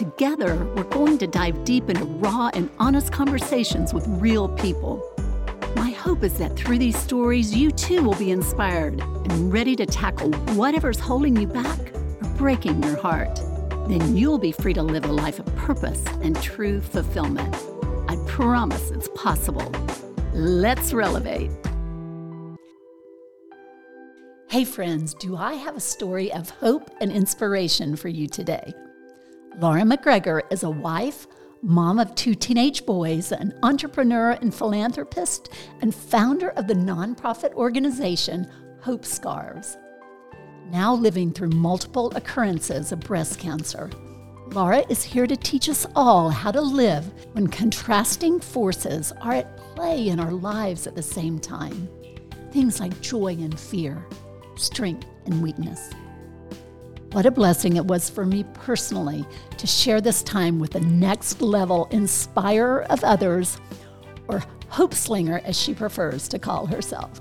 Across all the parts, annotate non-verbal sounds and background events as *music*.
Together, we're going to dive deep into raw and honest conversations with real people. My hope is that through these stories, you too will be inspired and ready to tackle whatever's holding you back or breaking your heart. Then you'll be free to live a life of purpose and true fulfillment. I promise it's possible. Let's relevate. Hey, friends, do I have a story of hope and inspiration for you today? Laura MacGregor is a wife, mom of two teenage boys, an entrepreneur and philanthropist, and founder of the nonprofit organization Hope Scarves. Now living through multiple occurrences of breast cancer, Laura is here to teach us all how to live when contrasting forces are at play in our lives at the same time. Things like joy and fear, strength and weakness. What a blessing it was for me personally to share this time with the next level inspirer of others, or hope slinger as she prefers to call herself.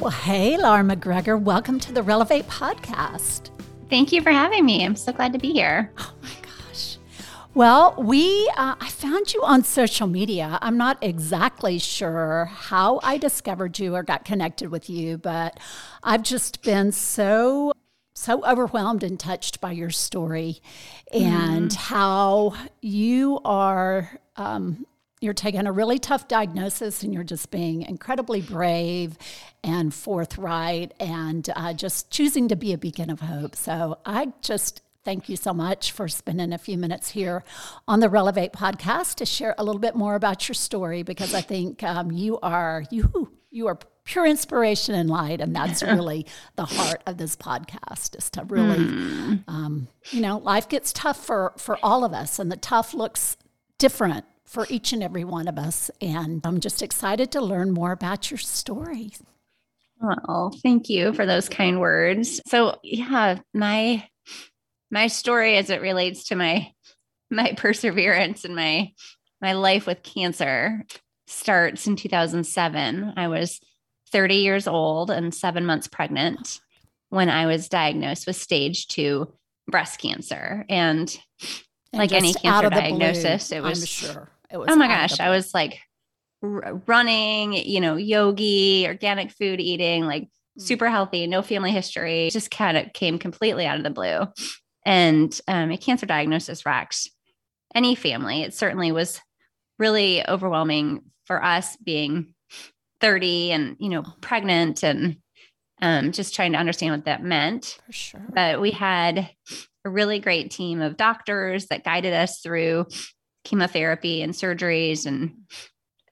Well, hey, Laura MacGregor, welcome to the Relevate podcast. Thank you for having me. I'm so glad to be here. Oh my gosh. Well, we, uh, I found you on social media. I'm not exactly sure how I discovered you or got connected with you, but I've just been so so overwhelmed and touched by your story and mm. how you are um, you're taking a really tough diagnosis and you're just being incredibly brave and forthright and uh, just choosing to be a beacon of hope so i just thank you so much for spending a few minutes here on the relevate podcast to share a little bit more about your story because i think um, you are you you are pure inspiration and light. And that's *laughs* really the heart of this podcast is to really, mm. um, you know, life gets tough for, for all of us and the tough looks different for each and every one of us. And I'm just excited to learn more about your story. Oh, thank you for those kind words. So yeah, my my story as it relates to my my perseverance and my my life with cancer starts in 2007. I was 30 years old and seven months pregnant when I was diagnosed with stage two breast cancer. And, and like any cancer diagnosis, blue, it was, sure it was, oh my gosh, I was like r- running, you know, yogi, organic food eating, like mm. super healthy, no family history, just kind of came completely out of the blue. And um, a cancer diagnosis rocks any family. It certainly was really overwhelming for us being 30 and, you know, pregnant and um, just trying to understand what that meant. For sure. But we had a really great team of doctors that guided us through chemotherapy and surgeries and,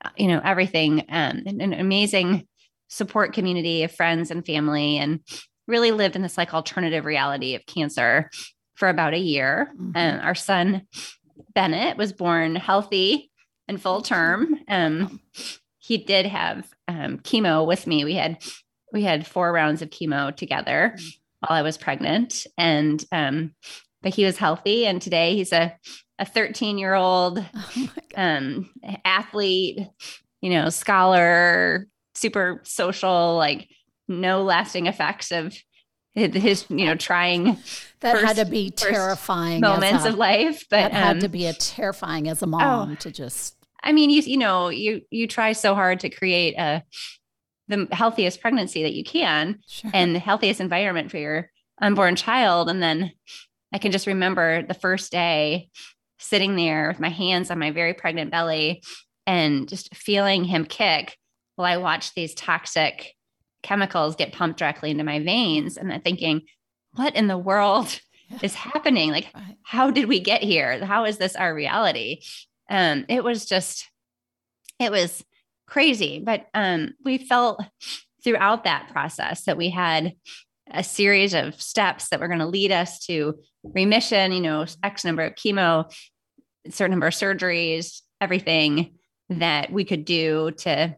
uh, you know, everything. Um, and an amazing support community of friends and family and really lived in this like alternative reality of cancer for about a year. Mm-hmm. And our son, Bennett, was born healthy and full term. *laughs* Um, he did have um, chemo with me. We had we had four rounds of chemo together mm. while I was pregnant, and um, but he was healthy. And today he's a a 13 year old *laughs* oh um, athlete, you know, scholar, super social, like no lasting effects of his, you know, trying. *laughs* That first, had to be terrifying moments a, of life, but that had um, to be a terrifying as a mom oh, to just I mean, you you know, you you try so hard to create a the healthiest pregnancy that you can sure. and the healthiest environment for your unborn child. And then I can just remember the first day sitting there with my hands on my very pregnant belly and just feeling him kick while I watched these toxic chemicals get pumped directly into my veins. And then thinking, what in the world is happening? Like, how did we get here? How is this our reality? Um, it was just, it was crazy. But um, we felt throughout that process that we had a series of steps that were going to lead us to remission, you know, X number of chemo, certain number of surgeries, everything. that we could do to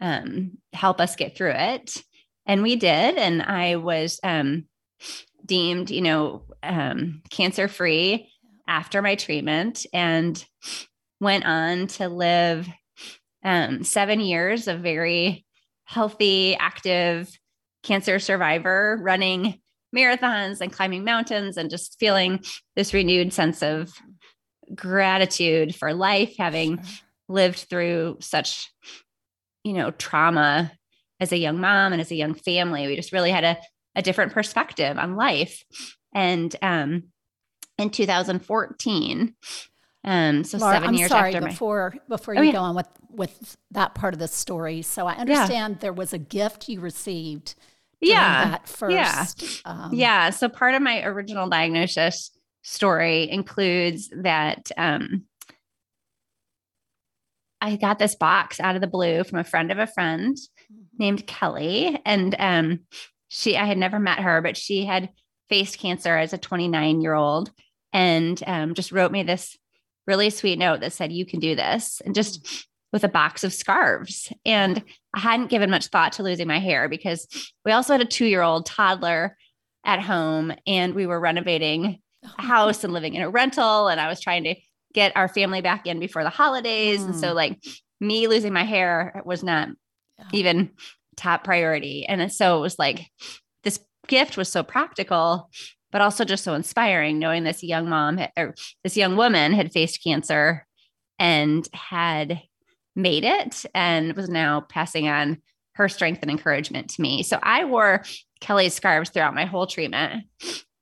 um, help us get through it. And we did. And I was um, deemed, you know, um, cancer free after my treatment and went on to live um, seven years of very healthy, active cancer survivor, running marathons and climbing mountains and just feeling this renewed sense of gratitude for life, having lived through such, you know, trauma as a young mom and as a young family. We just really had a, a different perspective on life. And um, in 2014, um, so Laura, 7 I'm years sorry, after before my, before you oh, yeah. go on with with that part of the story. So I understand yeah. there was a gift you received. Yeah. That first. Yeah. Um, yeah. So part of my original diagnosis story includes that um, I got this box out of the blue from a friend of a friend mm-hmm. named Kelly, and um, she I had never met her, but she had faced cancer as a 29 year old, and um, just wrote me this really sweet note that said, "You can do this," and just mm. with a box of scarves. And I hadn't given much thought to losing my hair because we also had a two year old toddler at home, and we were renovating a oh. house and living in a rental, and I was trying to get our family back in before the holidays, mm. and so mm. like me losing my hair was not yeah. even top priority. And so it was like this gift was so practical but also just so inspiring knowing this young mom or this young woman had faced cancer and had made it and was now passing on her strength and encouragement to me. So I wore Kelly's scarves throughout my whole treatment.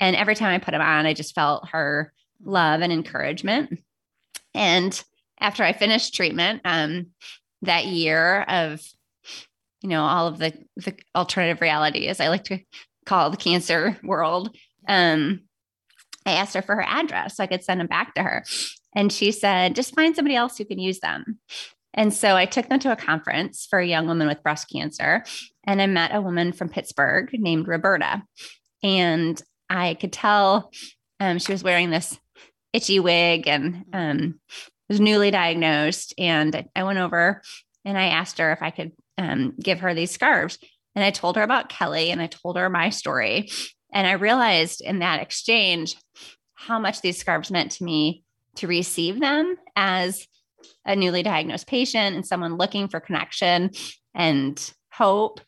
And every time I put them on, I just felt her love and encouragement. And after I finished treatment, um, that year of, you know, all of the, the alternative reality, as I like to call the cancer world, um, I asked her for her address so I could send them back to her. And she said, just find somebody else who can use them. And so I took them to a conference for a young woman with breast cancer. And I met a woman from Pittsburgh named Roberta. And I could tell um, she was wearing this itchy wig and um, was newly diagnosed. And I went over and I asked her if I could um, give her these scarves. And I told her about Kelly and I told her my story. And I realized in that exchange how much these scarves meant to me to receive them as a newly diagnosed patient and someone looking for connection and hope,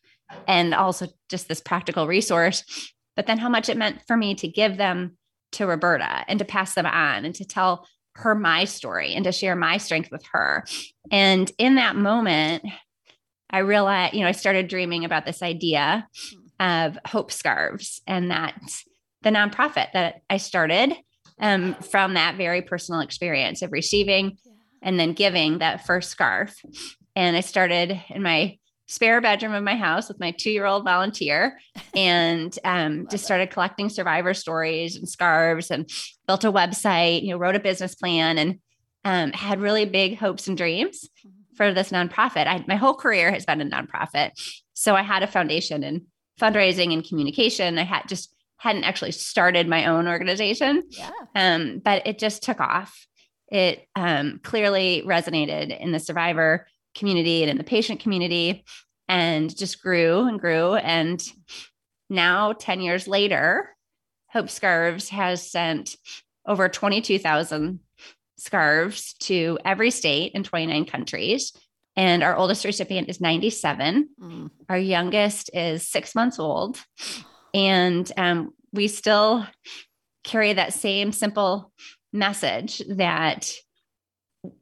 and also just this practical resource. But then how much it meant for me to give them to Roberta and to pass them on and to tell her my story and to share my strength with her. And in that moment, I realized, you know, I started dreaming about this idea of Hope Scarves. And that's the nonprofit that I started um, from that very personal experience of receiving and then giving that first scarf. And I started in my spare bedroom of my house with my two year old volunteer and *laughs* um, just started collecting survivor stories and scarves and built a website, you know, wrote a business plan and um, had really big hopes and dreams mm-hmm. for this nonprofit. I, my whole career has been a nonprofit. So I had a foundation and fundraising and communication. I had just hadn't actually started my own organization. Yeah. Um, but it just took off. It um, clearly resonated in the survivor community and in the patient community and just grew and grew. And now, 10 years later, Hope Scarves has sent over 22,000 scarves to every state in 29 countries. And our oldest recipient is 97. Mm. Our youngest is six months old. *sighs* And um, we still carry that same simple message that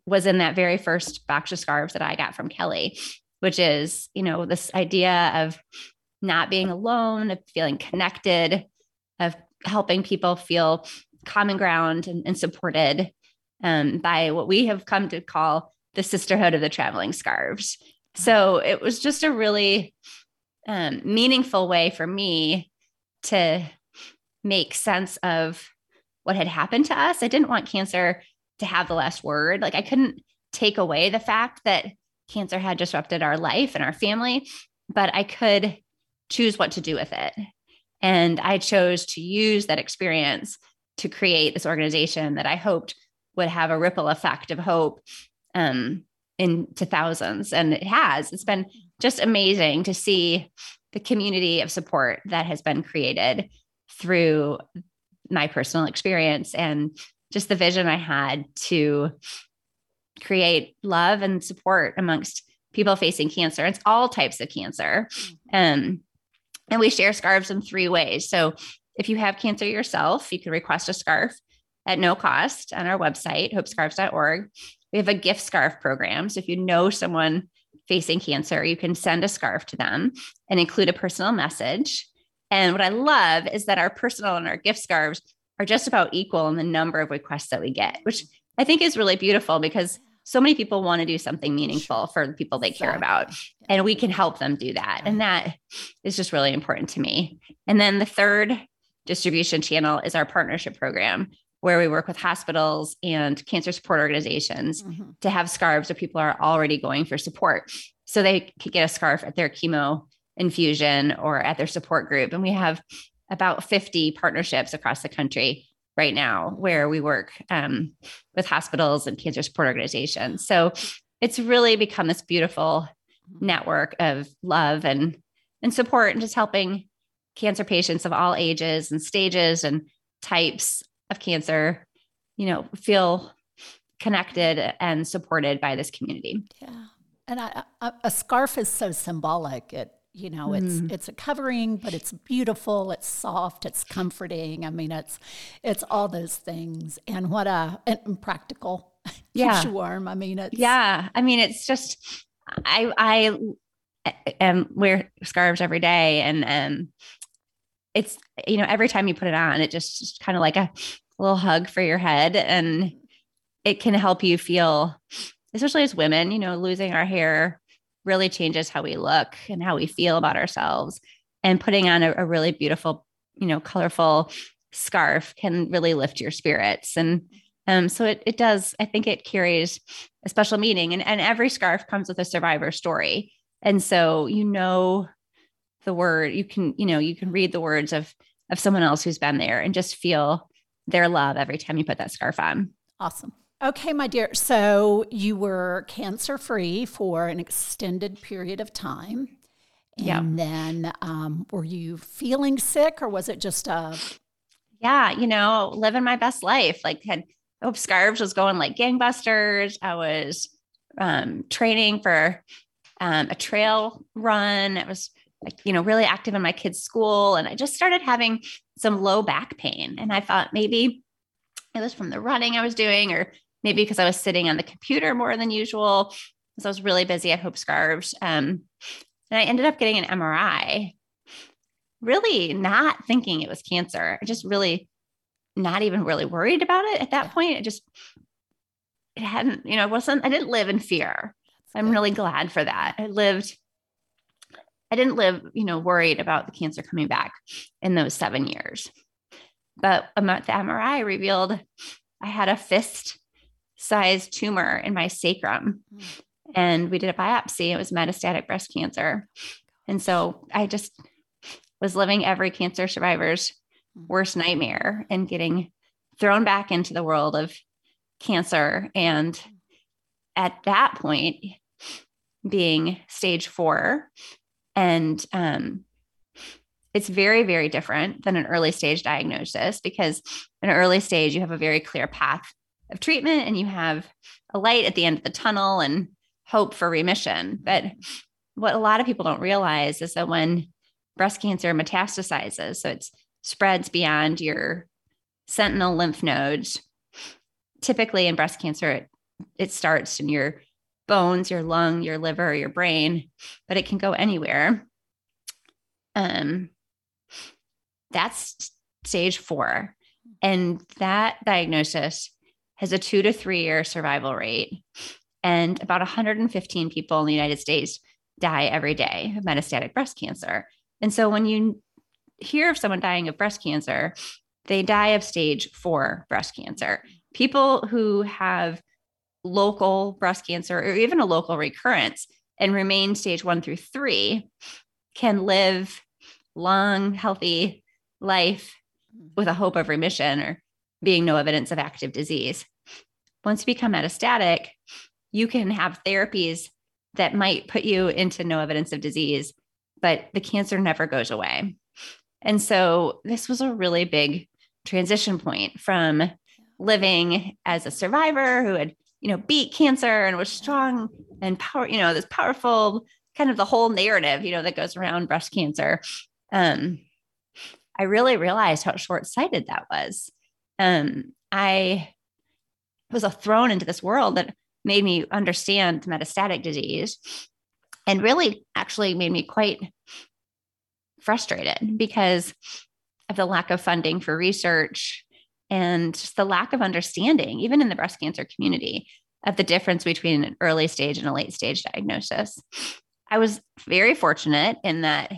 was in that very first box of scarves that I got from Kelly, which is, you know, this idea of not being alone, of feeling connected, of helping people feel common ground and, and supported um, by what we have come to call the sisterhood of the traveling scarves. So it was just a really um, meaningful way for me to make sense of what had happened to us. I didn't want cancer to have the last word. Like I couldn't take away the fact that cancer had disrupted our life and our family, but I could choose what to do with it. And I chose to use that experience to create this organization that I hoped would have a ripple effect of hope um, into thousands. And it has. It's been just amazing to see the community of support that has been created through my personal experience and just the vision I had to create love and support amongst people facing cancer. It's all types of cancer. Um, and we share scarves in three ways. So if you have cancer yourself, you can request a scarf at no cost on our website, hopescarves.org. We have a gift scarf program. So if you know someone facing cancer, you can send a scarf to them and include a personal message. And what I love is that our personal and our gift scarves are just about equal in the number of requests that we get, which I think is really beautiful because so many people want to do something meaningful for the people they care about and we can help them do that and that is just really important to me and then the third distribution channel is our partnership program where we work with hospitals and cancer support organizations mm-hmm. to have scarves where people are already going for support so they could get a scarf at their chemo infusion or at their support group and we have about 50 partnerships across the country right now where we work um, with hospitals and cancer support organizations. So it's really become this beautiful network of love and and support and just helping cancer patients of all ages and stages and types of cancer, you know, feel connected and supported by this community. Yeah. And I, a, a scarf is so symbolic. It you know it's mm. it's a covering but it's beautiful it's soft it's comforting i mean it's it's all those things and what a and practical *laughs* yeah keeps you warm i mean it's yeah i mean it's just i i am wear scarves every day and um it's you know every time you put it on it just, just kind of like a little hug for your head and it can help you feel especially as women you know losing our hair really changes how we look and how we feel about ourselves. And putting on a, a really beautiful, you know, colorful scarf can really lift your spirits. And um, so it, it does, I think it carries a special meaning. And, and every scarf comes with a survivor story. And so you know the word, you can, you know, you can read the words of of someone else who's been there and just feel their love every time you put that scarf on. Awesome. Okay, my dear. So you were cancer free for an extended period of time. And yeah. then um, were you feeling sick or was it just a. Yeah, you know, living my best life. Like, had Hope Scarves was going like gangbusters. I was um, training for um, a trail run. I was like, you know, really active in my kids' school. And I just started having some low back pain. And I thought maybe it was from the running I was doing or maybe because I was sitting on the computer more than usual because I was really busy at Hope Scarves. Um, and I ended up getting an MRI, really not thinking it was cancer. I just really not even really worried about it at that point. It just, it hadn't, you know, it wasn't, I didn't live in fear. I'm really glad for that. I lived, I didn't live, you know, worried about the cancer coming back in those seven years. But a the MRI revealed I had a fist sized tumor in my sacrum. Mm. And we did a biopsy. It was metastatic breast cancer. And so I just was living every cancer survivor's mm. worst nightmare and getting thrown back into the world of cancer. And at that point, being stage four, and um, it's very, very different than an early stage diagnosis because in an early stage, you have a very clear path of treatment and you have a light at the end of the tunnel and hope for remission. But what a lot of people don't realize is that when breast cancer metastasizes, so it spreads beyond your sentinel lymph nodes, typically in breast cancer, it, it starts in your bones, your lung, your liver, your brain, but it can go anywhere. Um, that's stage four. And that diagnosis has a two to three year survival rate. And about 115 people in the United States die every day of metastatic breast cancer. And so when you hear of someone dying of breast cancer, they die of stage four breast cancer. People who have local breast cancer or even a local recurrence and remain stage one through three can live long, healthy life mm-hmm. with a hope of remission or being no evidence of active disease. Once you become metastatic, you can have therapies that might put you into no evidence of disease, but the cancer never goes away. And so this was a really big transition point from living as a survivor who had, you know, beat cancer and was strong and power, you know, this powerful kind of the whole narrative, you know, that goes around breast cancer. Um, I really realized how short-sighted that was. Um, I was thrown into this world that made me understand metastatic disease and really actually made me quite frustrated because of the lack of funding for research and just the lack of understanding, even in the breast cancer community, of the difference between an early stage and a late stage diagnosis. I was very fortunate in that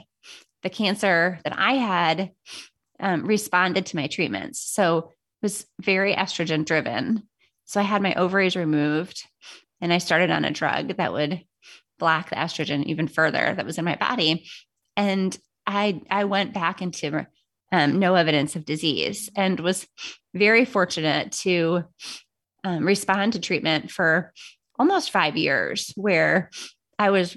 the cancer that I had um, responded to my treatments. So it was very estrogen driven. So I had my ovaries removed and I started on a drug that would block the estrogen even further that was in my body. And I I went back into um, no evidence of disease and was very fortunate to um, respond to treatment for almost five years, where I was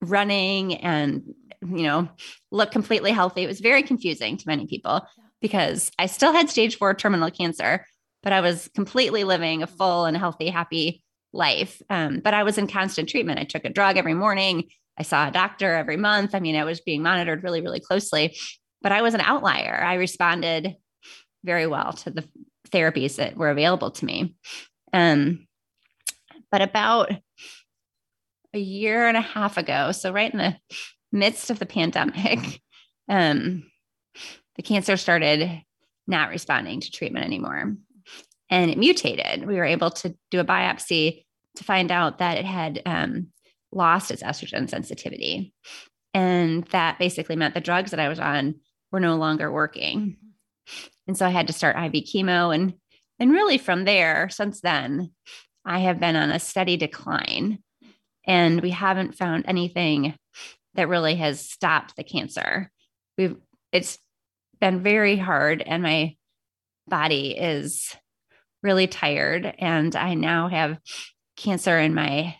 running and you know looked completely healthy. It was very confusing to many people because I still had stage four terminal cancer, but I was completely living a full and healthy, happy life. Um, but I was in constant treatment. I took a drug every morning. I saw a doctor every month. I mean, I was being monitored really, really closely, but I was an outlier. I responded very well to the therapies that were available to me. Um, but about a year and a half ago, so right in the midst of the pandemic, *laughs* um, the cancer started not responding to treatment anymore and it mutated. We were able to do a biopsy to find out that it had um, lost its estrogen sensitivity. And that basically meant the drugs that I was on were no longer working. And so I had to start IV chemo. And, and really from there, since then, I have been on a steady decline. And we haven't found anything that really has stopped the cancer. We've it's been very hard, and my body is really tired. And I now have cancer in my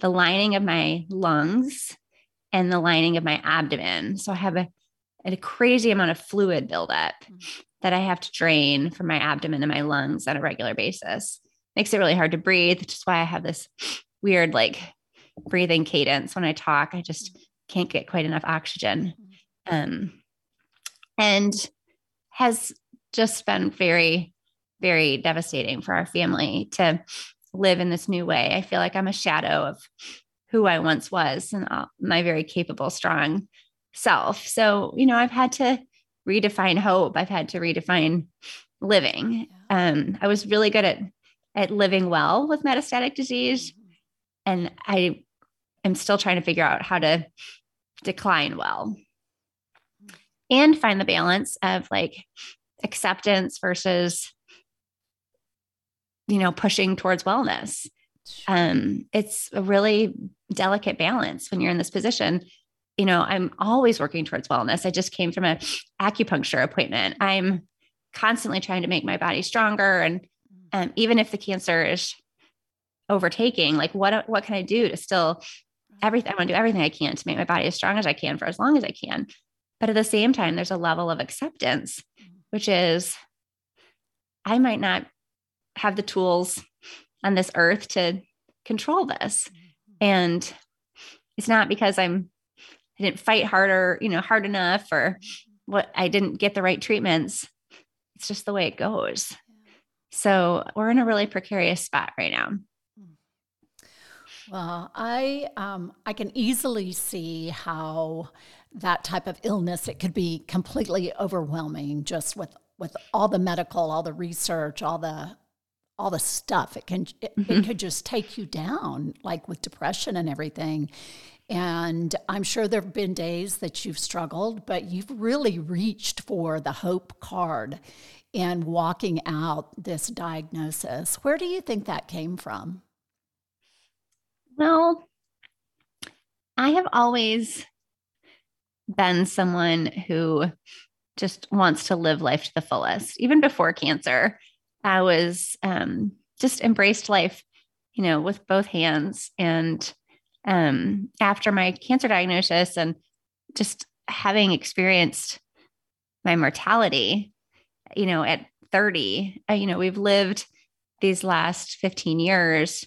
the lining of my lungs and the lining of my abdomen. So I have a, a crazy amount of fluid buildup mm-hmm. that I have to drain from my abdomen and my lungs on a regular basis. Makes it really hard to breathe, which is why I have this weird like breathing cadence when I talk. I just mm-hmm. can't get quite enough oxygen. Mm-hmm. Um, and has just been very, very devastating for our family to live in this new way. I feel like I'm a shadow of who I once was and my very capable, strong self. So, you know, I've had to redefine hope. I've had to redefine living. Um, I was really good at at living well with metastatic disease, mm-hmm. and I am still trying to figure out how to decline well and find the balance of like acceptance versus you know, pushing towards wellness. Um, it's a really delicate balance when you're in this position. You know, I'm always working towards wellness. I just came from a acupuncture appointment. I'm constantly trying to make my body stronger. And um, even if the cancer is overtaking, like what what can I do to still everything? I want to do everything I can to make my body as strong as I can for as long as I can. But at the same time, there's a level of acceptance, which is I might not have the tools on this earth to control this. Mm-hmm. And it's not because I'm I didn't fight harder, you know, hard enough or what I didn't get the right treatments. It's just the way it goes. So we're in a really precarious spot right now. Well, I um, I can easily see how that type of illness it could be completely overwhelming just with with all the medical, all the research, all the all the stuff. It can it, mm-hmm. it could just take you down, like with depression and everything. And I'm sure there have been days that you've struggled, but you've really reached for the hope card in walking out this diagnosis. Where do you think that came from? Well, I have always been someone who just wants to live life to the fullest, even before cancer. I was um, just embraced life you know, with both hands. And um, after my cancer diagnosis and just having experienced my mortality, you know, at 30, uh, you know, we've lived these last 15 years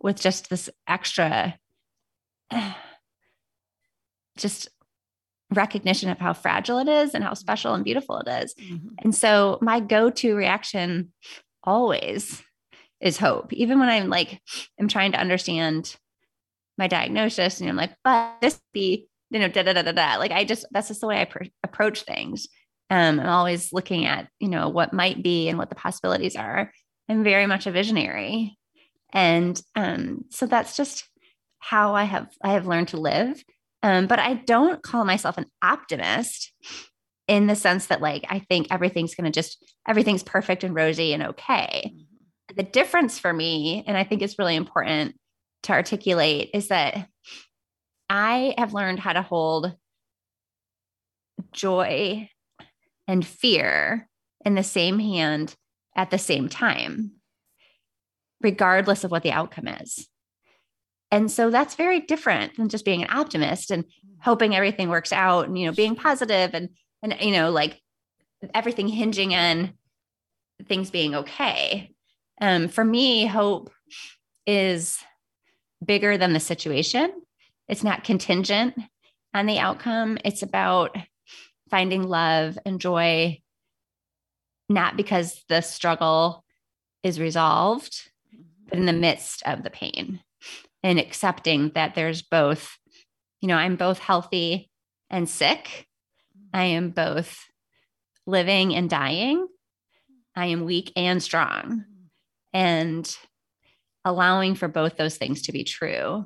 with just this extra, *sighs* just recognition of how fragile it is and how special and beautiful it is. Mm-hmm. And so my go-to reaction always is hope. Even when I'm like I'm trying to understand my diagnosis and I'm like, but this be, you know, da da da da da. Like I just that's just the way I pr- approach things. Um, I'm always looking at, you know, what might be and what the possibilities are. I'm very much a visionary. And um, so that's just how I have I have learned to live. Um, but I don't call myself an optimist in the sense that like I think everything's going to just everything's perfect and rosy and okay. Mm-hmm. The difference for me, and I think it's really important to articulate, is that I have learned how to hold joy and fear in the same hand at the same time, regardless of what the outcome is. And so that's very different than just being an optimist and hoping everything works out and, you know, being positive and, and, you know, like everything hinging on things being okay. Um, for me, hope is bigger than the situation. It's not contingent on the outcome. It's about finding love and joy, not because the struggle is resolved, but in the midst of the pain and accepting that there's both, you know, I'm both healthy and sick. I am both living and dying. I am weak and strong. And allowing for both those things to be true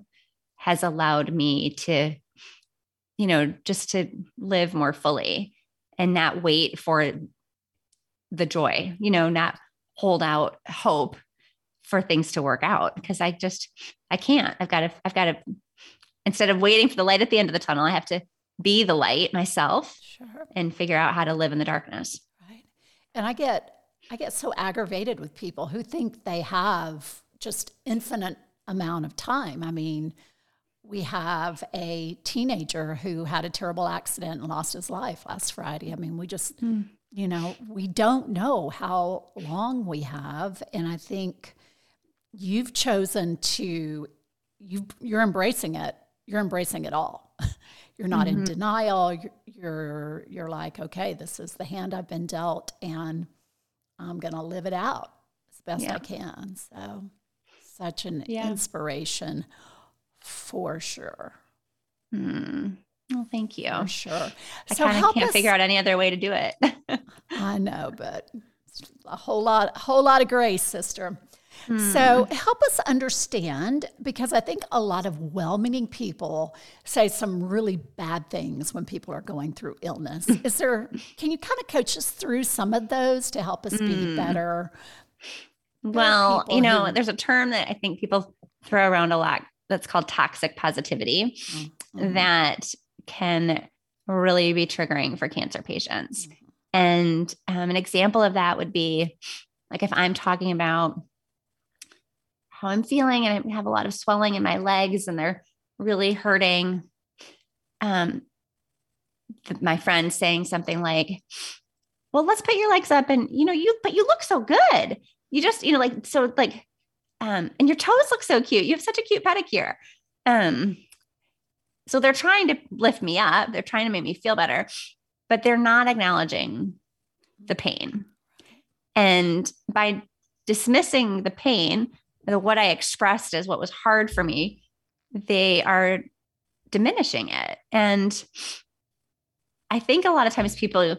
has allowed me to, you know, just to live more fully and not wait for the joy, you know, not hold out hope for things to work out because I just I can't. I've got to I've got to instead of waiting for the light at the end of the tunnel, I have to be the light myself sure. and figure out how to live in the darkness. Right. And I get I get so aggravated with people who think they have just infinite amount of time. I mean, we have a teenager who had a terrible accident and lost his life last Friday. I mean, we just, mm. you know, we don't know how long we have. And I think you've chosen to you you're embracing it you're embracing it all *laughs* you're not mm-hmm. in denial you're, you're you're like okay this is the hand i've been dealt and i'm going to live it out as best yeah. i can so such an yeah. inspiration for sure mm. well thank you for sure i so kind of can't us, figure out any other way to do it *laughs* i know but a whole lot a whole lot of grace sister so hmm. help us understand because I think a lot of well meaning people say some really bad things when people are going through illness. *laughs* Is there, can you kind of coach us through some of those to help us be mm. better? Well, you know, who, there's a term that I think people throw around a lot that's called toxic positivity mm-hmm. that can really be triggering for cancer patients. Mm-hmm. And um, an example of that would be like if I'm talking about how I'm feeling and I have a lot of swelling in my legs and they're really hurting. Um, my friend saying something like, well, let's put your legs up and, you know, you, but you look so good. You just, you know, like, so like, um, and your toes look so cute. You have such a cute pedicure. Um, so they're trying to lift me up. They're trying to make me feel better, but they're not acknowledging the pain. And by dismissing the pain, what I expressed as what was hard for me, they are diminishing it. And I think a lot of times people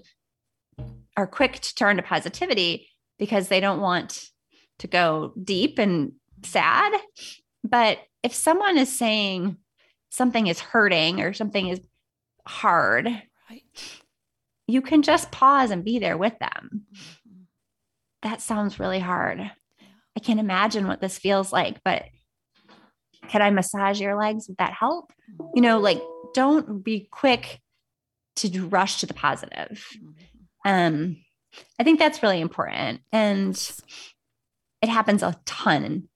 are quick to turn to positivity because they don't want to go deep and sad. But if someone is saying something is hurting or something is hard, right. you can just pause and be there with them. Mm-hmm. That sounds really hard. I can't imagine what this feels like, but can I massage your legs? Would that help? You know, like don't be quick to rush to the positive. Um, I think that's really important. And it happens a ton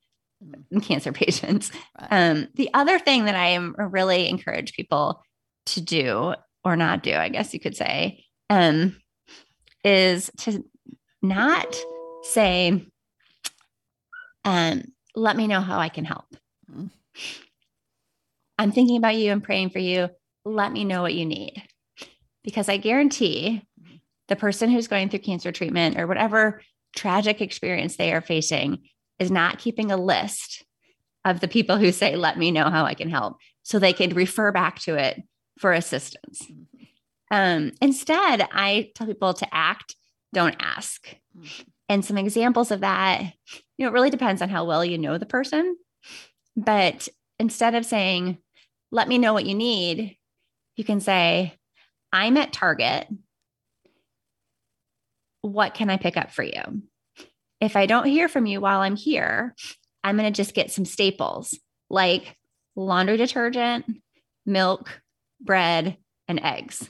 mm-hmm. cancer *laughs* patients. Right. Um, the other thing that I am really encourage people to do or not do, I guess you could say, um, is to not say, um, let me know how I can help. Mm-hmm. I'm thinking about you and praying for you. Let me know what you need. Because I guarantee the person who's going through cancer treatment or whatever tragic experience they are facing is not keeping a list of the people who say, Let me know how I can help. So they can refer back to it for assistance. Mm-hmm. Um, instead, I tell people to act, don't ask. Mm-hmm. And some examples of that, you know, it really depends on how well you know the person. But instead of saying, let me know what you need, you can say, I'm at Target. What can I pick up for you? If I don't hear from you while I'm here, I'm going to just get some staples like laundry detergent, milk, bread, and eggs.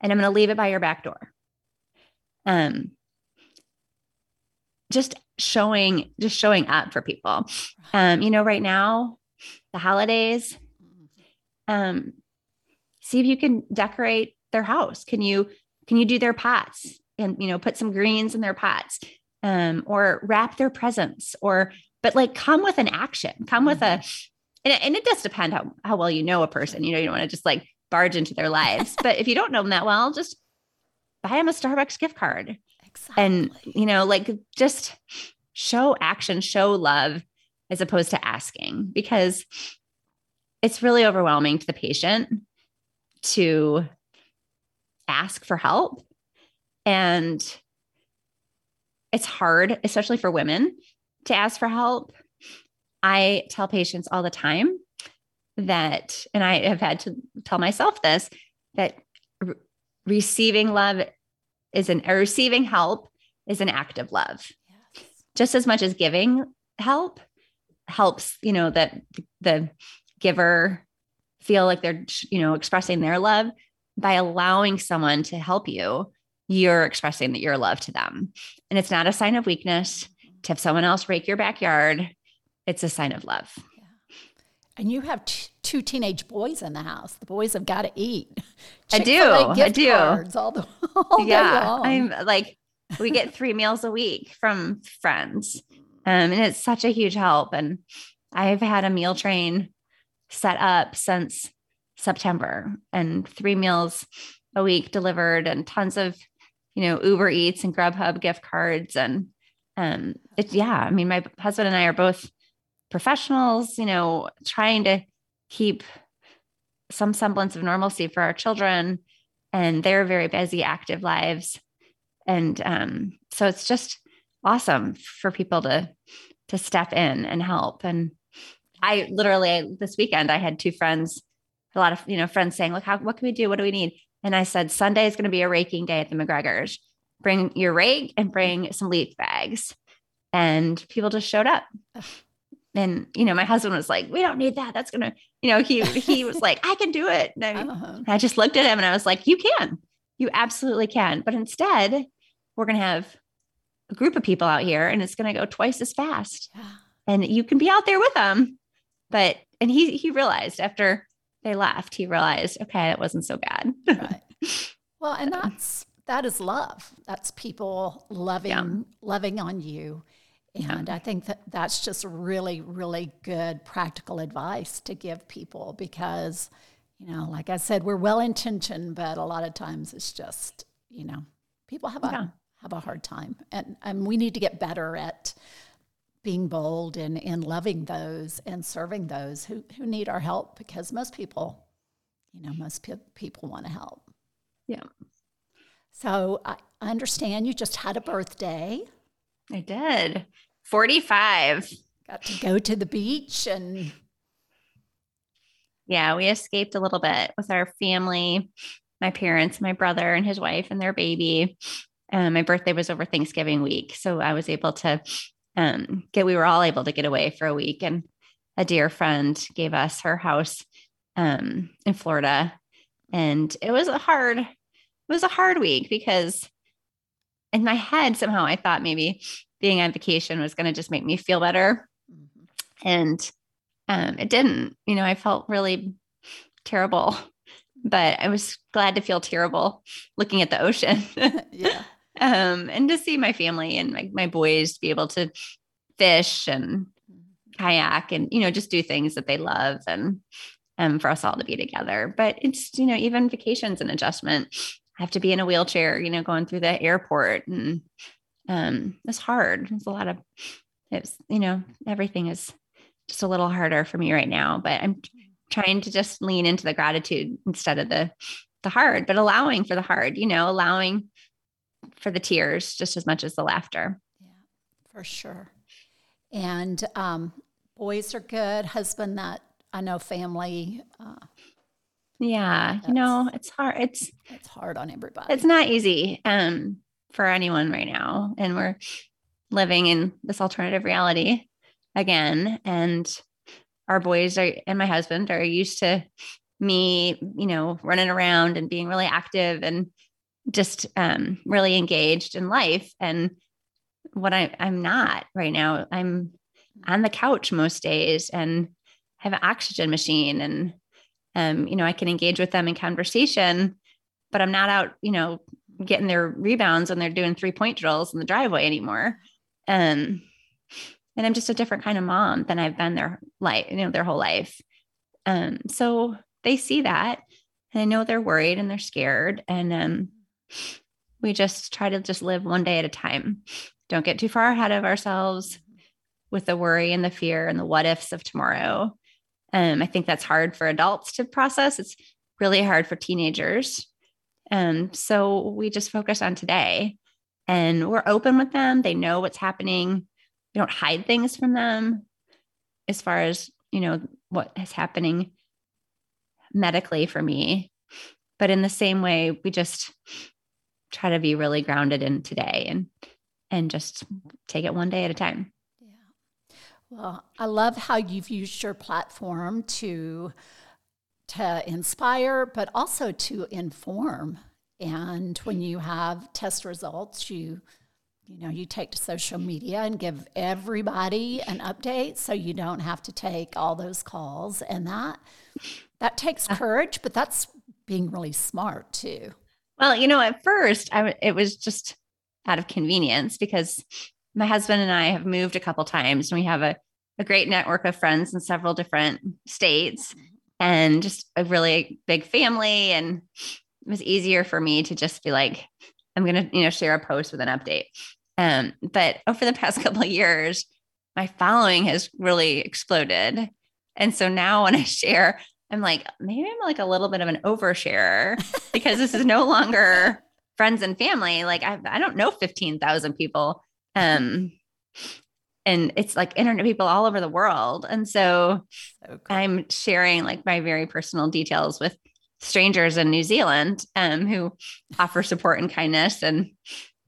And I'm going to leave it by your back door. Um, just showing just showing up for people um you know right now the holidays um see if you can decorate their house can you can you do their pots and you know put some greens in their pots um or wrap their presents or but like come with an action come with a mm-hmm. and, and it does depend how how well you know a person you know you don't want to just like barge into their lives *laughs* but if you don't know them that well just buy them a starbucks gift card Exactly. And, you know, like just show action, show love as opposed to asking because it's really overwhelming to the patient to ask for help. And it's hard, especially for women, to ask for help. I tell patients all the time that, and I have had to tell myself this, that re- receiving love is an receiving help is an act of love. Yes. Just as much as giving help helps, you know, that the giver feel like they're, you know, expressing their love by allowing someone to help you, you're expressing that you're love to them. And it's not a sign of weakness to have someone else rake your backyard. It's a sign of love. And you have t- two teenage boys in the house. The boys have got to eat. I do. I do. all the *laughs* all yeah, I'm like we get three meals a week from friends, um, and it's such a huge help. And I've had a meal train set up since September, and three meals a week delivered, and tons of you know Uber Eats and Grubhub gift cards, and um, it's yeah. I mean, my husband and I are both professionals, you know, trying to keep some semblance of normalcy for our children and their very busy, active lives. And um, so it's just awesome for people to to step in and help. And I literally this weekend I had two friends, a lot of you know friends saying, "Look, how what can we do? What do we need?" And I said, "Sunday is going to be a raking day at the MacGregors. Bring your rake and bring some leaf bags." And people just showed up. And you know my husband was like we don't need that. That's gonna you know he he was like i can do it. And I, *laughs* uh-huh. I, just looked at him and i was like you can. You absolutely can. But instead we're gonna have a group of people out here and it's gonna go twice as fast. And you can be out there with them. But and he he realized after they left he realized okay that wasn't so bad. Right well and that's that is love that's people loving yeah. loving on you and I think that that's just really, really good practical advice to give people because, you know, like I said, we're well intentioned, but a lot of times it's just, you know, people have a yeah. have a hard time, and and we need to get better at being bold and and loving those and serving those who who need our help because most people, you know, most pe- people want to help. Yeah. So I understand you just had a birthday. I did. 45. Got to go to the beach and. Yeah, we escaped a little bit with our family, my parents, my brother, and his wife, and their baby. Um, my birthday was over Thanksgiving week. So I was able to um, get, we were all able to get away for a week. And a dear friend gave us her house um, in Florida. And it was a hard, it was a hard week because in my head, somehow I thought maybe being on vacation was going to just make me feel better. Mm-hmm. And um, it didn't, you know, I felt really terrible, but I was glad to feel terrible looking at the ocean. *laughs* yeah. Um, and to see my family and my, my boys be able to fish and kayak and, you know, just do things that they love and, um, for us all to be together. But it's, you know, even vacations and adjustment. I have to be in a wheelchair, you know, going through the airport and um it's hard. It's a lot of it's, you know, everything is just a little harder for me right now, but I'm trying to just lean into the gratitude instead of the the hard, but allowing for the hard, you know, allowing for the tears just as much as the laughter. Yeah, for sure. And um, boys are good. Husband, that I know, family. Uh, yeah, you know, it's hard. It's it's hard on everybody. It's not easy um, for anyone right now, and we're living in this alternative reality again. And our boys are, and my husband are used to me, you know, running around and being really active and just um, really engaged in life. And what I, I'm not right now, I'm on the couch most days and have an oxygen machine and, um, you know, I can engage with them in conversation, but I'm not out, you know, getting their rebounds when they're doing three point drills in the driveway anymore. Um, and I'm just a different kind of mom than I've been their life, you know, their whole life. Um, so they see that and I know they're worried and they're scared. And um, we just try to just live one day at a time. Don't get too far ahead of ourselves with the worry and the fear and the what ifs of tomorrow. Um, I think that's hard for adults to process. It's really hard for teenagers. Um, so we just focus on today and we're open with them. They know what's happening we don't hide things from them as far as you know what is happening medically for me but in the same way we just try to be really grounded in today and and just take it one day at a time well i love how you've used your platform to to inspire but also to inform. And when you have test results you you know, you take to social media and give everybody an update so you don't have to take all those calls. And that that takes courage, but that's being really smart too. Well, you know, at first I it was just out of convenience because my husband and I have moved a couple times and we have a, a great network of friends in several different states and just a really big family and it was easier for me to just be like I'm going to, you know, share a post with an update. Um, but over the past *laughs* couple of years, my following has really exploded. And so now when I share, I'm like, maybe I'm like a little bit of an oversharer because this is no longer *laughs* friends and family. Like I, I don't know 15,000 people. Um, and it's like internet people all over the world. And so, so cool. I'm sharing like my very personal details with strangers in New Zealand um, who offer support and kindness. And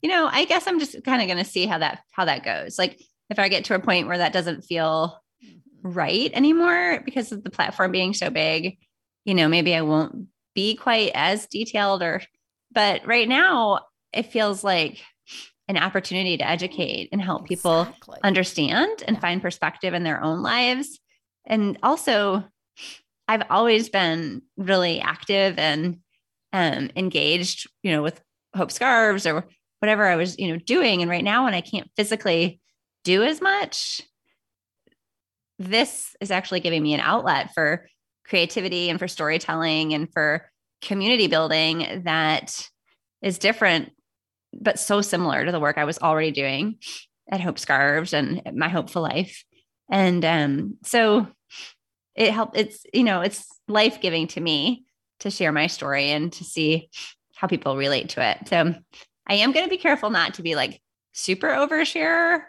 you know, I guess I'm just kind of going to see how that how that goes. Like if I get to a point where that doesn't feel mm-hmm. right anymore because of the platform being so big, you know, maybe I won't be quite as detailed or but right now it feels like an opportunity to educate and help people exactly. understand and yeah. find perspective in their own lives. And also I've always been really active and um, engaged, you know, with Hope Scarves or whatever I was, you know, doing. And right now, when I can't physically do as much, this is actually giving me an outlet for creativity and for storytelling and for community building that is different, but so similar to the work I was already doing at Hope Scarves and my hopeful life. And um, so it helped, it's, you know, it's life giving to me to share my story and to see how people relate to it. So I am going to be careful not to be like super overshare,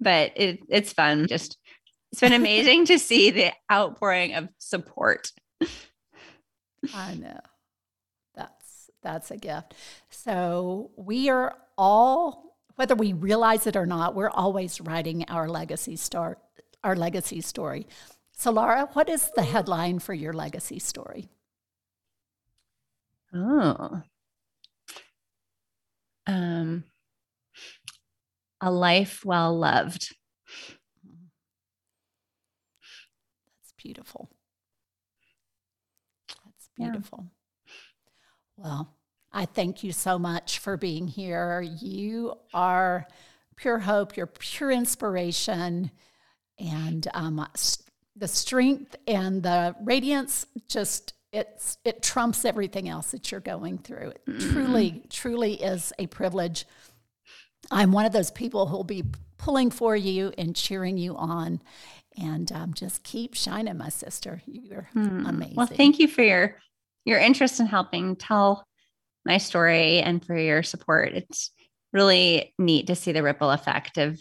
but it, it's fun. Just it's been amazing *laughs* to see the outpouring of support. I know. That's a gift. So we are all whether we realize it or not, we're always writing our legacy story our legacy story. So Lara, what is the headline for your legacy story? Oh, um, a life well loved. That's beautiful. That's beautiful. Yeah. Well, I thank you so much for being here. You are pure hope, you're pure inspiration, and um, the strength and the radiance just it's it trumps everything else that you're going through. It mm-hmm. truly, truly is a privilege. I'm one of those people who'll be pulling for you and cheering you on. And um, just keep shining, my sister. You're mm. amazing. Well, thank you for your your interest in helping tell my story and for your support. It's really neat to see the ripple effect of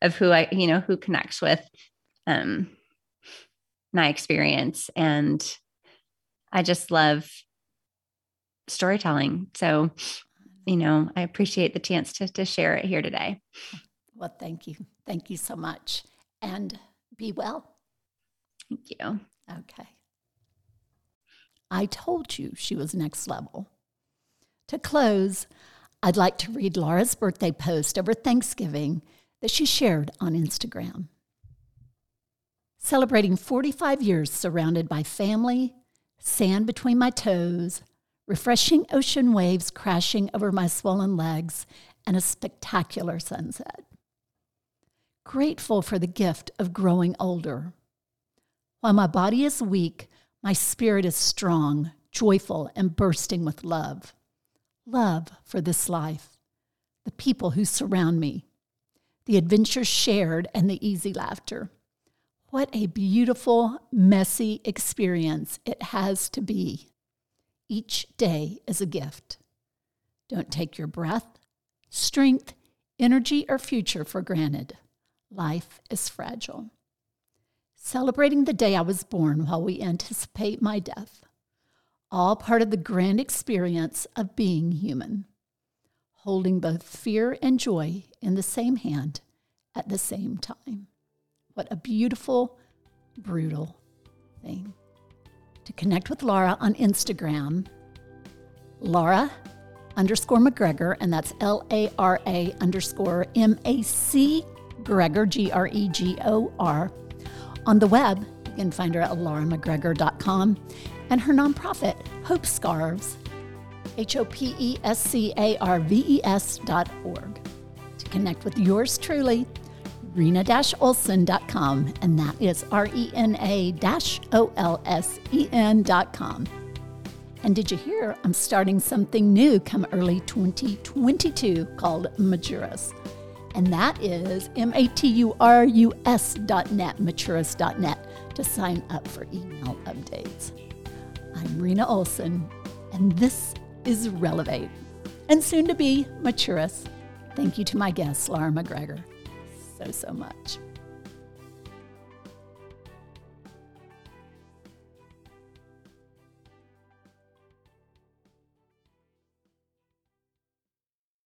of who I, you know, who connects with um my experience. And I just love storytelling. So, you know, I appreciate the chance to, to share it here today. Well, thank you. Thank you so much. And be well. Thank you. Okay. I told you she was next level. To close, I'd like to read Lara's birthday post over Thanksgiving that she shared on Instagram celebrating 45 years surrounded by family, sand between my toes, refreshing ocean waves crashing over my swollen legs, and a spectacular sunset. Grateful for the gift of growing older. While my body is weak, my spirit is strong, joyful, and bursting with love. Love for this life, the people who surround me, the adventures shared, and the easy laughter. What a beautiful, messy experience it has to be. Each day is a gift. Don't take your breath, strength, energy, or future for granted. Life is fragile. Celebrating the day I was born while we anticipate my death. All part of the grand experience of being human. Holding both fear and joy in the same hand at the same time. What a beautiful, brutal thing. To connect with Lara on Instagram, Lara underscore MacGregor, and that's L A R A underscore M A C Gregor, G R E G O R. On the web, you can find her at laramacgregor.com and her nonprofit, Hope Scarves, H O P E S C A R V E S dot org. To connect with yours truly, rena-olsen.com, and that is R-E-N-A-O-L-S-E-N.com. And did you hear I'm starting something new come early 2022 called Maturus? And that is M-A-T-U-R-U-S dot net, maturus dot net, to sign up for email updates. I'm Rena Olsen, and this is Relevate, and soon to be Maturus. Thank you to my guest, Lara MacGregor, so, so much.